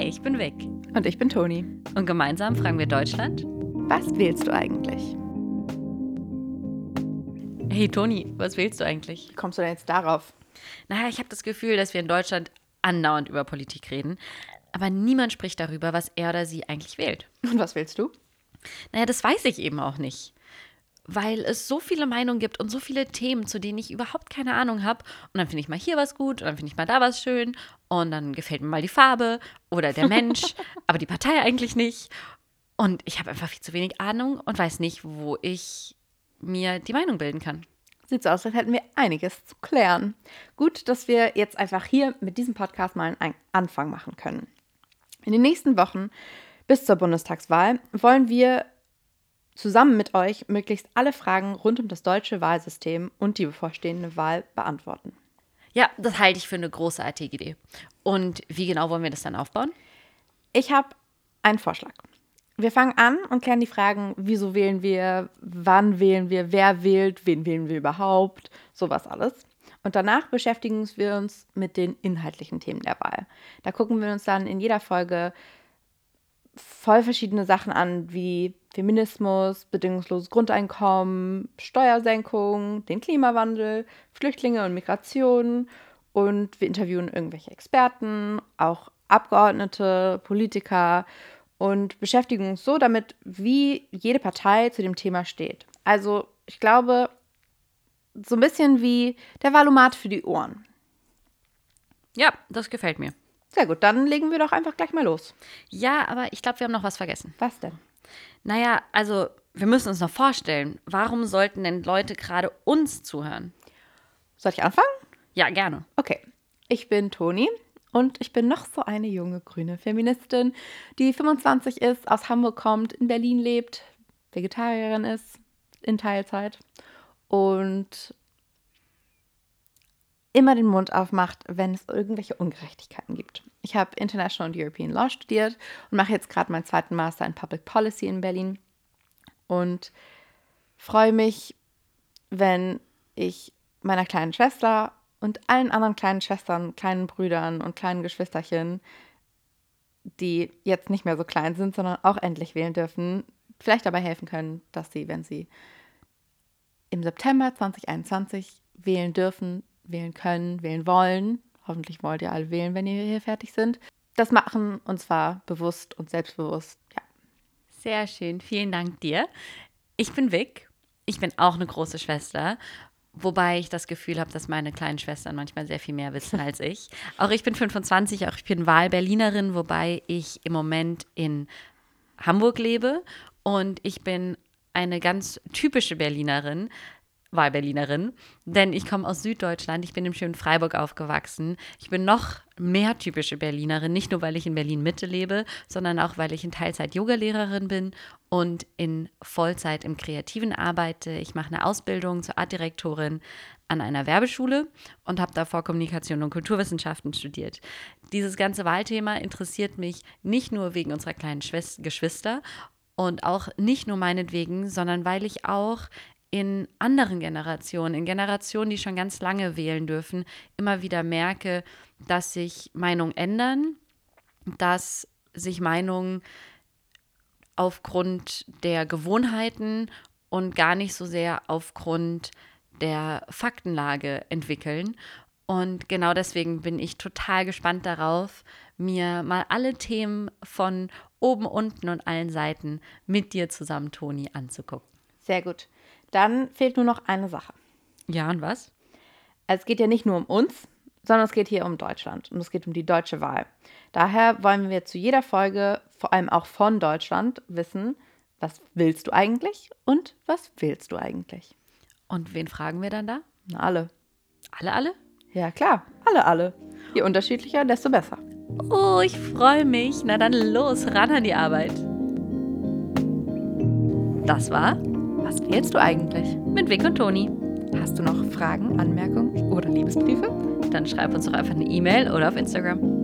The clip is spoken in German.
Hi, ich bin Vic. Und ich bin Toni. Und gemeinsam fragen wir Deutschland. Was wählst du eigentlich? Hey Toni, was wählst du eigentlich? Wie kommst du denn jetzt darauf? Naja, ich habe das Gefühl, dass wir in Deutschland andauernd über Politik reden, aber niemand spricht darüber, was er oder sie eigentlich wählt. Und was wählst du? Naja, das weiß ich eben auch nicht. Weil es so viele Meinungen gibt und so viele Themen, zu denen ich überhaupt keine Ahnung habe. Und dann finde ich mal hier was gut und dann finde ich mal da was schön. Und dann gefällt mir mal die Farbe oder der Mensch, aber die Partei eigentlich nicht. Und ich habe einfach viel zu wenig Ahnung und weiß nicht, wo ich mir die Meinung bilden kann. Sieht so aus, als hätten wir einiges zu klären. Gut, dass wir jetzt einfach hier mit diesem Podcast mal einen Anfang machen können. In den nächsten Wochen bis zur Bundestagswahl wollen wir zusammen mit euch möglichst alle Fragen rund um das deutsche Wahlsystem und die bevorstehende Wahl beantworten. Ja, das halte ich für eine großartige Idee. Und wie genau wollen wir das dann aufbauen? Ich habe einen Vorschlag. Wir fangen an und klären die Fragen, wieso wählen wir, wann wählen wir, wer wählt, wen wählen wir überhaupt, sowas alles. Und danach beschäftigen wir uns mit den inhaltlichen Themen der Wahl. Da gucken wir uns dann in jeder Folge voll verschiedene Sachen an, wie Feminismus, bedingungsloses Grundeinkommen, Steuersenkung, den Klimawandel, Flüchtlinge und Migration. Und wir interviewen irgendwelche Experten, auch Abgeordnete, Politiker und beschäftigen uns so damit, wie jede Partei zu dem Thema steht. Also ich glaube, so ein bisschen wie der Valomat für die Ohren. Ja, das gefällt mir. Sehr gut, dann legen wir doch einfach gleich mal los. Ja, aber ich glaube, wir haben noch was vergessen. Was denn? Naja, also wir müssen uns noch vorstellen, warum sollten denn Leute gerade uns zuhören? Soll ich anfangen? Ja, gerne. Okay, ich bin Toni und ich bin noch so eine junge grüne Feministin, die 25 ist, aus Hamburg kommt, in Berlin lebt, Vegetarierin ist, in Teilzeit und immer den Mund aufmacht, wenn es irgendwelche Ungerechtigkeiten gibt. Ich habe International und European Law studiert und mache jetzt gerade meinen zweiten Master in Public Policy in Berlin und freue mich, wenn ich meiner kleinen Schwester und allen anderen kleinen Schwestern, kleinen Brüdern und kleinen Geschwisterchen, die jetzt nicht mehr so klein sind, sondern auch endlich wählen dürfen, vielleicht dabei helfen können, dass sie, wenn sie im September 2021 wählen dürfen, wählen können, wählen wollen. Hoffentlich wollt ihr alle wählen, wenn ihr hier fertig sind. Das machen und zwar bewusst und selbstbewusst. Ja. Sehr schön. Vielen Dank dir. Ich bin Vic. Ich bin auch eine große Schwester. Wobei ich das Gefühl habe, dass meine kleinen Schwestern manchmal sehr viel mehr wissen als ich. Auch ich bin 25, auch ich bin Wahlberlinerin, wobei ich im Moment in Hamburg lebe. Und ich bin eine ganz typische Berlinerin, Wahlberlinerin, denn ich komme aus Süddeutschland, ich bin im schönen Freiburg aufgewachsen. Ich bin noch mehr typische Berlinerin, nicht nur weil ich in Berlin Mitte lebe, sondern auch weil ich in Teilzeit Yogalehrerin bin und in Vollzeit im Kreativen arbeite. Ich mache eine Ausbildung zur Artdirektorin an einer Werbeschule und habe davor Kommunikation und Kulturwissenschaften studiert. Dieses ganze Wahlthema interessiert mich nicht nur wegen unserer kleinen Schwester, Geschwister und auch nicht nur meinetwegen, sondern weil ich auch in anderen Generationen, in Generationen, die schon ganz lange wählen dürfen, immer wieder merke, dass sich Meinungen ändern, dass sich Meinungen aufgrund der Gewohnheiten und gar nicht so sehr aufgrund der Faktenlage entwickeln. Und genau deswegen bin ich total gespannt darauf, mir mal alle Themen von oben, unten und allen Seiten mit dir zusammen, Toni, anzugucken. Sehr gut. Dann fehlt nur noch eine Sache. Ja, und was? Es geht ja nicht nur um uns, sondern es geht hier um Deutschland und es geht um die deutsche Wahl. Daher wollen wir zu jeder Folge, vor allem auch von Deutschland, wissen, was willst du eigentlich und was willst du eigentlich? Und wen fragen wir dann da? Na, alle. Alle, alle? Ja, klar, alle, alle. Je unterschiedlicher, desto besser. Oh, ich freue mich. Na dann los, ran an die Arbeit. Das war Was wählst du eigentlich? mit Vic und Toni. Hast du noch Fragen, Anmerkungen oder Liebesbriefe? Dann schreib uns doch einfach eine E-Mail oder auf Instagram.